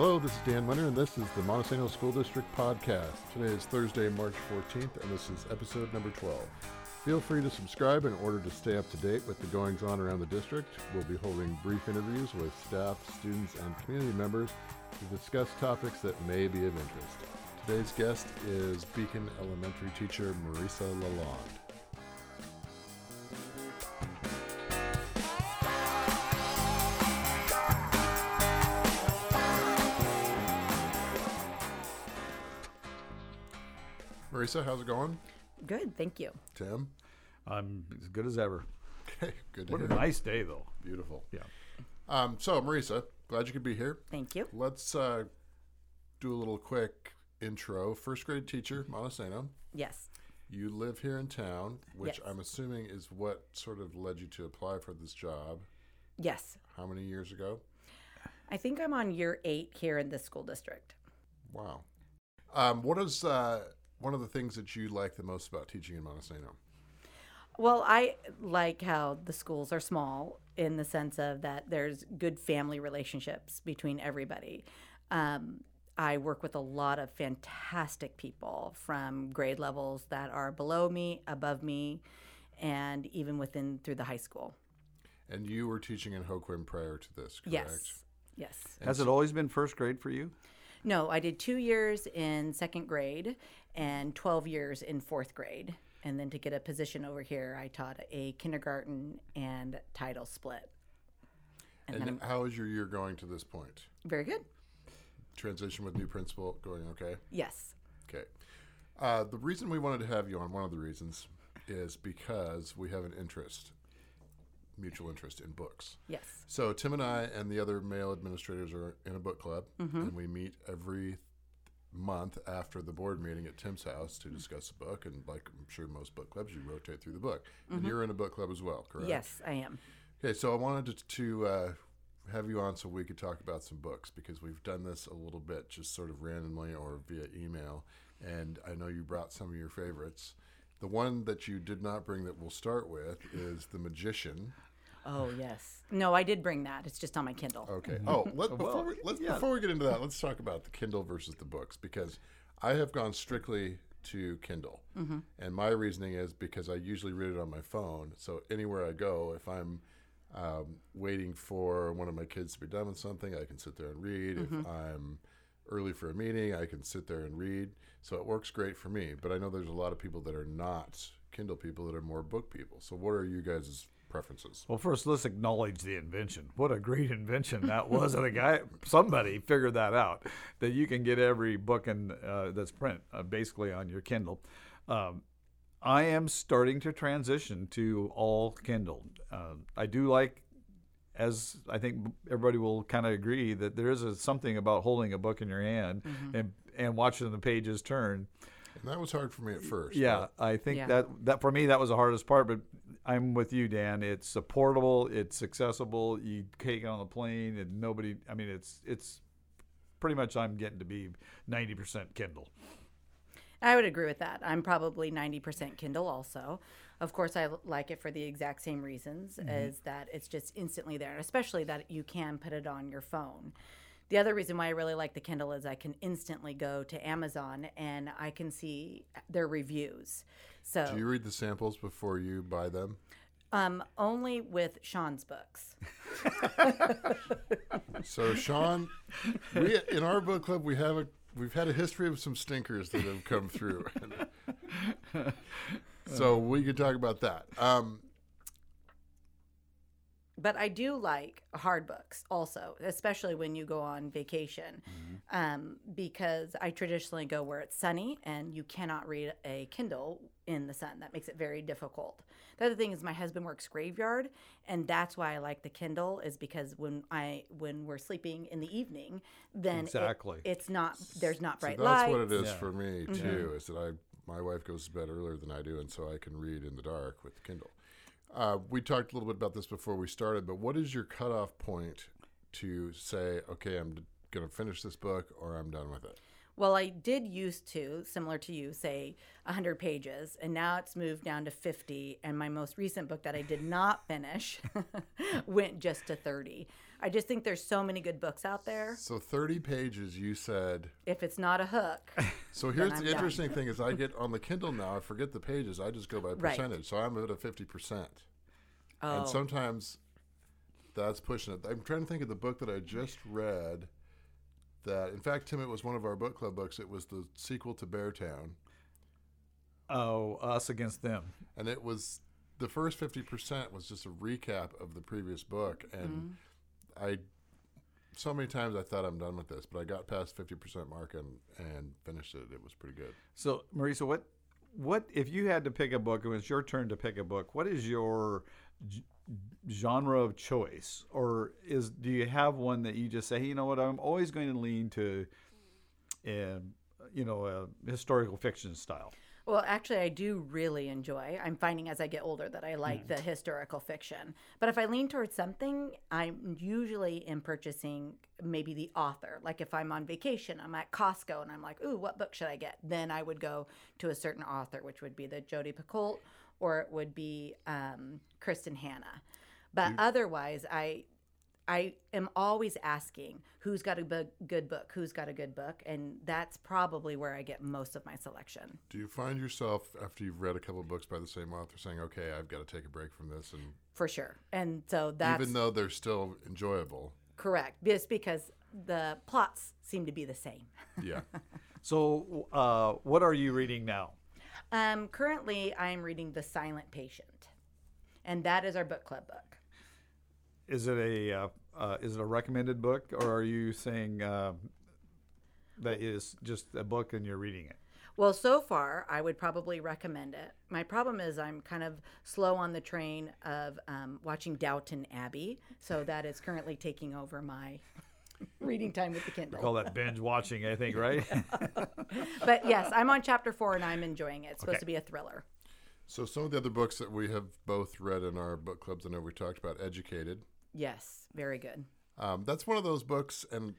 Hello, this is Dan Winter, and this is the Montesano School District Podcast. Today is Thursday, March 14th, and this is episode number 12. Feel free to subscribe in order to stay up to date with the goings on around the district. We'll be holding brief interviews with staff, students, and community members to discuss topics that may be of interest. Today's guest is Beacon Elementary teacher Marisa Lalonde. Marisa, how's it going? Good, thank you. Tim? I'm as good as ever. Okay, good to What a hear. nice day, though. Beautiful. Yeah. Um, so, Marisa, glad you could be here. Thank you. Let's uh, do a little quick intro. First grade teacher, Montesano. Yes. You live here in town, which Yes. I'm assuming is what sort of led you to apply for this job. Yes. How many years ago? I think I'm on year eight here in this school district. Wow. Um, what is uh, one of the things that you like the most about teaching in Montesano? Well, I like how the schools are small in the sense of that there's good family relationships between everybody. Um, I work with a lot of fantastic people from grade levels that are below me, above me, and even within through the high school. And you were teaching in Hoquiam prior to this, correct? Yes. Yes. Has it always been first grade for you? No, I did two years in second grade and 12 years in fourth grade. And then to get a position over here, I taught a kindergarten and title split. And, And then how is your year going to this point? very good. Transition with new principal going okay? Yes. Okay. Uh, the reason we wanted to have you on, one of the reasons, is because we have an interest, mutual interest in books. Yes. So Tim and I and the other male administrators are in a book club, and we meet every month after the board meeting at Tim's house to discuss a book. And like I'm sure most book clubs, you rotate through the book. And you're in a book club as well, correct? Yes, I am. Okay, so I wanted to, to uh, have you on so we could talk about some books because we've done this a little bit, just sort of randomly or via email. And I know you brought some of your favorites. The one that you did not bring that we'll start with is The Magician. Oh, yes. No, I did bring that. It's just on my Kindle. Okay. Oh, let, before, Well, we, let's, yeah. before we get into that, let's talk about the Kindle versus the books because I have gone strictly to Kindle. And my reasoning is because I usually read it on my phone. So anywhere I go, if I'm um, waiting for one of my kids to be done with something, I can sit there and read. If I'm early for a meeting, I can sit there and read. So it works great for me. But I know there's a lot of people that are not Kindle people that are more book people. So what are you guys' preferences? Well, first, let's acknowledge the invention. What a great invention that was! and a guy, somebody figured that out that you can get every book in uh, that's print uh, basically on your Kindle. Um, I am starting to transition to all Kindle. Uh, I do like, as I think everybody will kind of agree, that there is a, something about holding a book in your hand and and watching the pages turn. And that was hard for me at first. Yeah, I think Yeah. that that for me that was the hardest part. But I'm with you, Dan. It's portable. It's accessible. You take it on the plane, and nobody. I mean, it's it's pretty much. I'm getting to be 90% Kindle. I would agree with that. I'm probably 90% Kindle also. Of course, I like it for the exact same reasons mm-hmm. as that it's just instantly there, especially that you can put it on your phone. The other reason why I really like the Kindle is I can instantly go to Amazon and I can see their reviews. So, Do you read the samples before you buy them? um, only with Sean's books. So Sean, we in our book club we have a we've had a history of some stinkers that have come through. so we could talk about that. Um, but I do like hard books also, especially when you go on vacation, um, because I traditionally go where it's sunny and you cannot read a Kindle in the sun. That makes it very difficult. The other thing is my husband works graveyard, and that's why I like the Kindle is because when I when we're sleeping in the evening, then it- Exactly. it's not there's not so bright that's lights. what it is Yeah. for me too. Is that I my wife goes to bed earlier than I do, and so I can read in the dark with the Kindle. Uh, we talked a little bit about this before we started, but what is your cutoff point to say, okay, I'm going to finish this book or I'm done with it? Well, I did used to, similar to you, say 100 pages, and now it's moved down to 50. And my most recent book that I did not finish went just to 30. I just think there's so many good books out there. So 30 pages, you said. If it's not a hook, So here's the interesting thing: is I get on the Kindle now. I forget the pages. I just go by Right. percentage. So I'm at a 50 percent. oh, And sometimes that's pushing it. I'm trying to think of the book that I just read. That, in fact, Tim, it was one of our book club books. It was the sequel to Beartown, Oh, us against them. and it was the first 50 percent was just a recap of the previous book. And Mm-hmm. I, so many times I thought I'm done with this, but I got past 50 percent mark and and finished it. It was pretty good. So, Marisa, what, what if you had to pick a book? and It was your turn to pick a book. What is your g- genre of choice, or is do you have one that you just say, you know what, I'm always going to lean to, um, you know, a historical fiction style. Well, actually, I do really enjoy. I'm finding as I get older that I like the historical fiction. But if I lean towards something, I'm usually in purchasing maybe the author. Like if I'm on vacation, I'm at Costco and I'm like, ooh, what book should I get? Then I would go to a certain author, which would be the Jodi Picoult or it would be um, Kristin Hannah. But otherwise, I I am always asking who's got a bu- good book, who's got a good book, and that's probably where I get most of my selection. Do you find yourself after you've read a couple of books by the same author saying, "Okay, I've got to take a break from this," and for sure. And so that even though they're still enjoyable, correct. Just because the plots seem to be the same. yeah. So, uh, what are you reading now? Um, currently, I'm reading The Silent Patient, and that is our book club book. Is it a uh, uh, is it a recommended book, or are you saying uh, that is just a book and you're reading it? Well, so far, I would probably recommend it. My problem is I'm kind of slow on the train of um, watching Downton Abbey, so that is currently taking over my reading time with the Kindle. Call that binge watching, I think, right? But yes, I'm on chapter four and I'm enjoying it. It's supposed Okay. to be a thriller. So some of the other books that we have both read in our book clubs, I know we talked about Educated. Yes, very good. Um, that's one of those books, and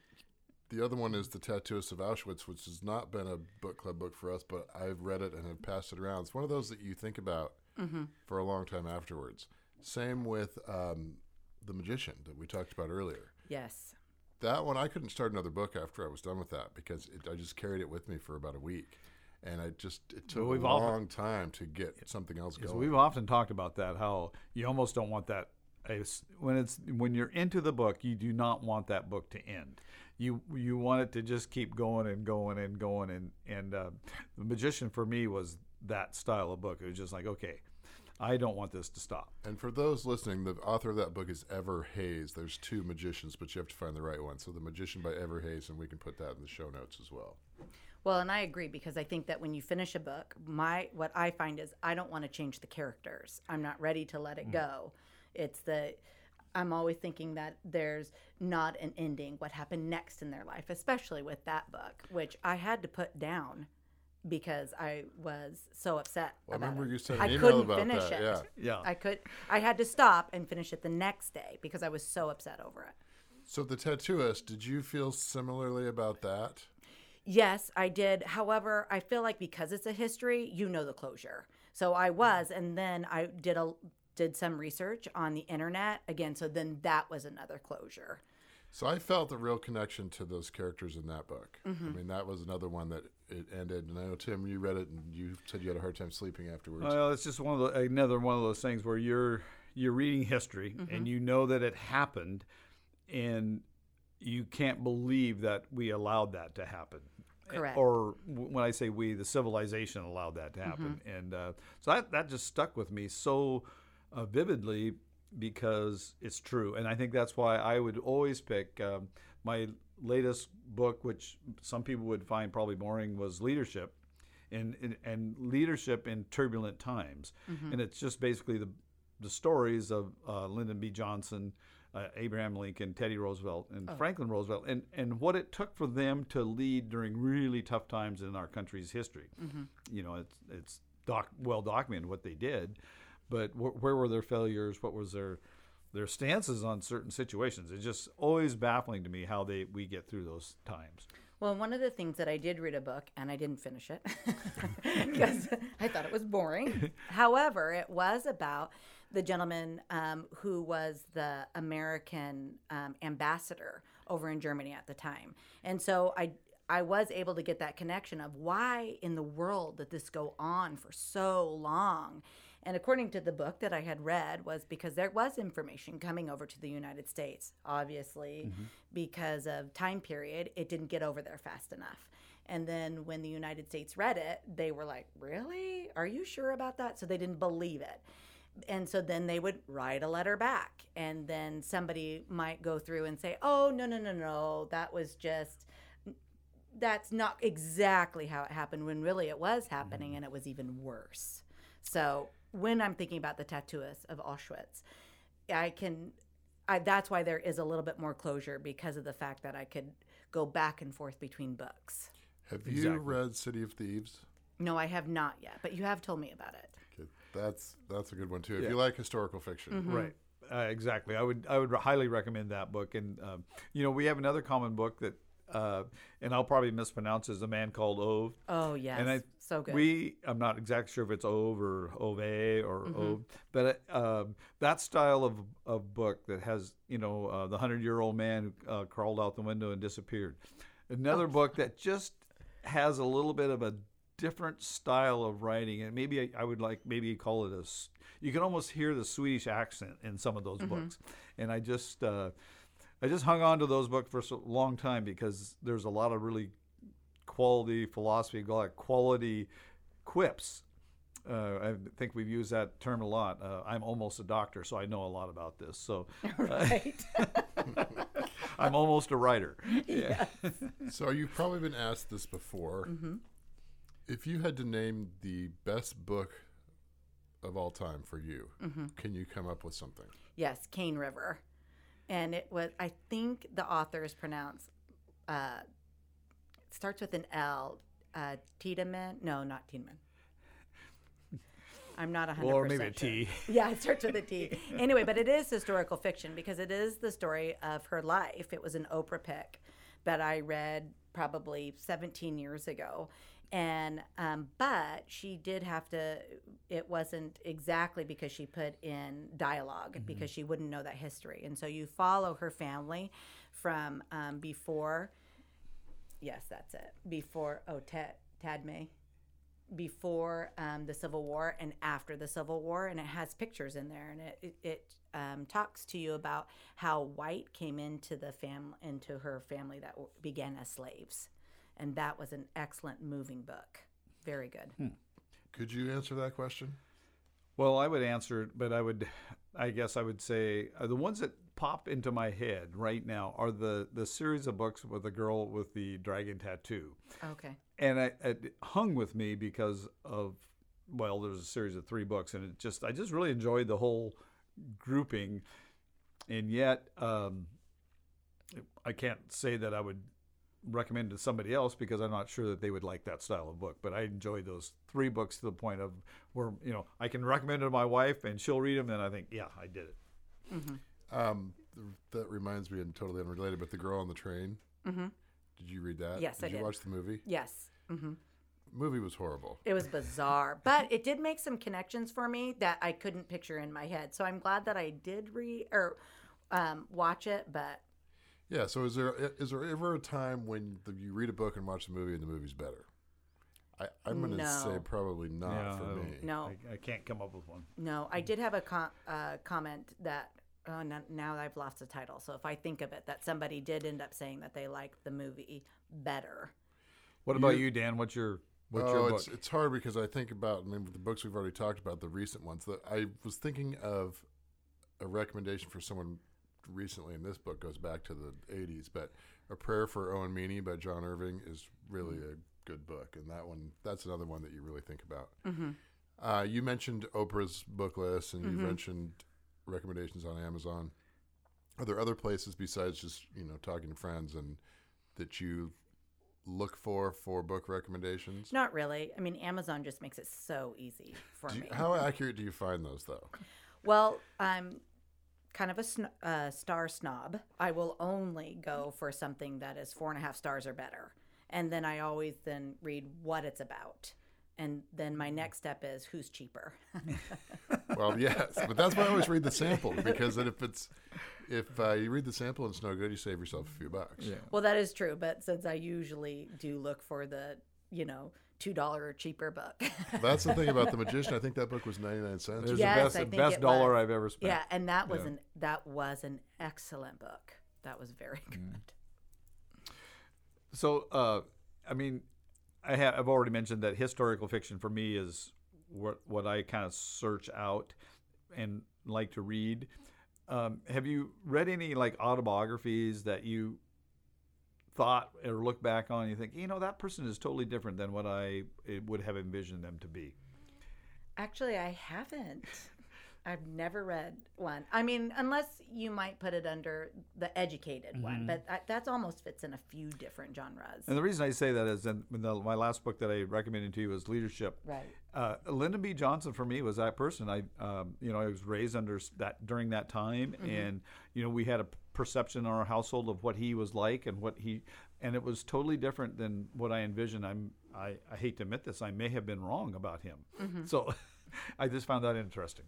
the other one is The Tattooist of Auschwitz, which has not been a book club book for us, but I've read it and have passed it around. It's one of those that you think about for a long time afterwards. Same with um, The Magician that we talked about earlier. Yes. That one, I couldn't start another book after I was done with that because it, I just carried it with me for about a week. And I just, it took Well, a often- long time to get something else going. we've often talked about that, how you almost don't want that when it's when you're into the book, you do not want that book to end. You you want it to just keep going and going and going and and uh, the magician for me was that style of book. It was just like okay, I don't want this to stop. And for those listening, the author of that book is Ever Hayes. There's two magicians, but you have to find the right one. So, The Magician by Ever Hayes, and we can put that in the show notes as well. Well, and I agree because I think that when you finish a book, my what I find is I don't want to change the characters. I'm not ready to let it mm. go. It's the I'm always thinking that there's not an ending. What happened next in their life, especially with that book, which I had to put down because I was so upset. Well, I remember it. you sent I email couldn't about finish that. it. Yeah. Yeah. I could. I had to stop and finish it the next day because I was so upset over it. So, The Tattooist, did you feel similarly about that? Yes, I did. However, I feel like because it's a history, you know the closure. So I was, and then I did a did some research on the internet again. So then that was another closure. So, I felt a real connection to those characters in that book. Mm-hmm. I mean, that was another one that it ended. And I know, Tim, you read it and you said you had a hard time sleeping afterwards. Well, it's just one of the, another one of those things where you're you're reading history and you know that it happened, and you can't believe that we allowed that to happen. Correct. Or when I say we, the civilization allowed that to happen, and uh, so that that just stuck with me so uh, vividly because it's true, and I think that's why I would always pick um, my latest book, which some people would find probably boring, was Leadership and, and, and leadership in turbulent times. And it's just basically the, the stories of uh, Lyndon B. Johnson, uh, Abraham Lincoln, Teddy Roosevelt, and Franklin Roosevelt, and, and what it took for them to lead during really tough times in our country's history. You know, it's, it's doc, well documented what they did, but wh- where were their failures? What was their their stances on certain situations? It's just always baffling to me how they we get through those times. Well, one of the things that I did read a book and I didn't finish it because I thought it was boring. However, it was about the gentleman um, who was the American um, ambassador over in Germany at the time. And so I I was able to get that connection of why in the world did this go on for so long? And according to the book that I had read was because there was information coming over to the United States. Obviously, mm-hmm. because of time period, it didn't get over there fast enough. And then when the United States read it, they were like, "Really? Are you sure about that?" So they didn't believe it and so then they would write a letter back and then somebody might go through and say oh no no no no that was just that's not exactly how it happened when really it was happening mm-hmm. and it was even worse so when i'm thinking about the tattooists of auschwitz i can I, that's why there is a little bit more closure because of the fact that i could go back and forth between books Have you Exactly. read City of Thieves? no i have not yet but you have told me about it Okay, That's that's a good one too. If Yeah. you like historical fiction, Right. Uh, exactly. I would I would highly recommend that book. And um, you know, we have another common book that, uh, and I'll probably mispronounce, is a man called Ove. oh yes And I so good We I'm not exactly sure if it's Ove or Ove or Ove, but uh, um, that style of, of book that has you know uh, the hundred year old man who uh, crawled out the window and disappeared. Another book that just has a little bit of a different style of writing, and maybe I, I would like maybe call it a. You can almost hear the Swedish accent in some of those books, and I just uh, I just hung on to those books for so long time because there's a lot of really quality philosophy, a lot of quality quips. Uh, I think we've used that term a lot. Uh, I'm almost a doctor, so I know a lot about this. So right I'm almost a writer. Yeah. so you've probably been asked this before. Mm-hmm. If you had to name the best book of all time for you, Mm-hmm. can you come up with something? Yes, Cane River. And it was, I think the author is pronounced, uh, it starts with an L. Uh, Tiedemann? No, not Tiedemann. I'm not 100% Or maybe a sure. Yeah, it starts with a T. Anyway, but it is historical fiction because it is the story of her life. It was an Oprah pick that I read probably 17 years ago. And, um, but she did have to, it wasn't exactly because she put in dialog because she wouldn't know that history. And so you follow her family from um, before, yes, that's it, before, oh, Ted, Tademy before um, the Civil War and after the Civil War, and it has pictures in there, and it it, it um, talks to you about how white came into the fam into her family that w- began as slaves, and that was an excellent moving book. Very good. Could you answer that question? Well, I would answer it, but I would, I guess I would say uh, the ones that pop into my head right now are the the series of books with the girl with the dragon tattoo, Okay. and I, it hung with me because of well, there's a series of three books, and it just I just really enjoyed the whole grouping, and yet um, I can't say that I would recommend to somebody else because I'm not sure that they would like that style of book. But I enjoyed those three books to the point of where you know I can recommend it to my wife and she'll read them, and I think, yeah, I did it. Um, that reminds me, and totally unrelated, but the girl on the train. Mm-hmm. Did you read that? Yes, did I you did. watch the movie? Yes. hmm Movie was horrible. It was bizarre, but it did make some connections for me that I couldn't picture in my head. So I'm glad that I did read or um, watch it. But Yeah. So is there is there ever a time when the, you read a book and watch the movie and the movie's better? I, I'm going to No. say probably not Yeah, for me. no, I, I can't come up with one. No, I did have a com- uh, comment that oh, no, now I've lost the title. So if I think of it, that somebody did end up saying that they liked the movie better. What about You- you, Dan? What's your what's oh, your book? it's it's hard because I think about I mean the books we've already talked about, the recent ones. That I was thinking of a recommendation for someone recently, and this book goes back to the '80s. But a prayer for Owen Meany by John Irving is really a good book, and that one that's another one that you really think about. Mm-hmm. Uh, you mentioned Oprah's book list, and you mentioned recommendations on Amazon. Are there other places besides just you know talking to friends and that you look for for book recommendations? Not really. I mean, Amazon just makes it so easy for you- me. how accurate do you find those though? Well, I'm kind of a sn- uh, star snob. I will only go for something that is four and a half stars or better. and then I always then read what it's about. And then my next step is who's cheaper. Well, yes, but that's why I always read the sample because if it's if uh, you read the sample and it's no good, you save yourself a few bucks. Yeah. well, that is true, but since I usually do look for the, you know, $2 or cheaper book. That's the thing about the magician. I think that book was ninety nine cents. It was Yes, the I best, think best it dollar was. I've ever spent. yeah, and that was Yeah. an that was an excellent book. That was very good. So, uh, I mean, I have I've already mentioned that historical fiction for me is what what I kind of search out and like to read. Um, have you read any like autobiographies that you thought or look back on and you think, you know, that person is totally different than what I would have envisioned them to be? Actually, I haven't. I've never read one. I mean, unless you might put it under the educated one, but I, that's almost fits in a few different genres. And the reason I say that is in, the, my last book that I recommended to you was Leadership. Right. Uh, Lyndon B. Johnson for me was that person. I, um, you know, I was raised under that during that time, and you know, we had a perception in our household of what he was like and what he, and it was totally different than what I envisioned. I'm, I, I hate to admit this, I may have been wrong about him. So, I just found that interesting.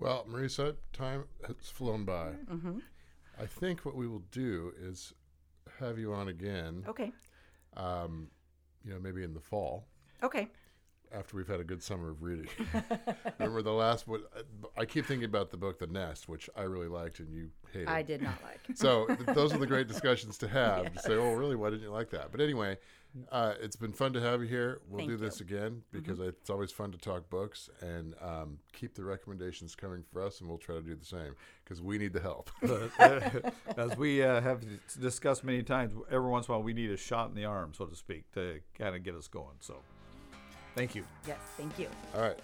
Well, Marisa, time has flown by. I think what we will do is have you on again. Okay. Um, you know, maybe in the fall Okay. After we've had a good summer of reading. Remember the last one? I keep thinking about the book The Nest, which I really liked and you hated. I did not like. So th- those are the great discussions to have. To say, oh, really? Why didn't you like that? But anyway, uh, it's been fun to have you here. We'll Thank do you. this again because it's always fun to talk books and um, keep the recommendations coming for us, and we'll try to do the same because we need the help. As we uh, have discussed many times, every once in a while we need a shot in the arm, so to speak, to kind of get us going. So, thank you. Yes. Thank you. All right.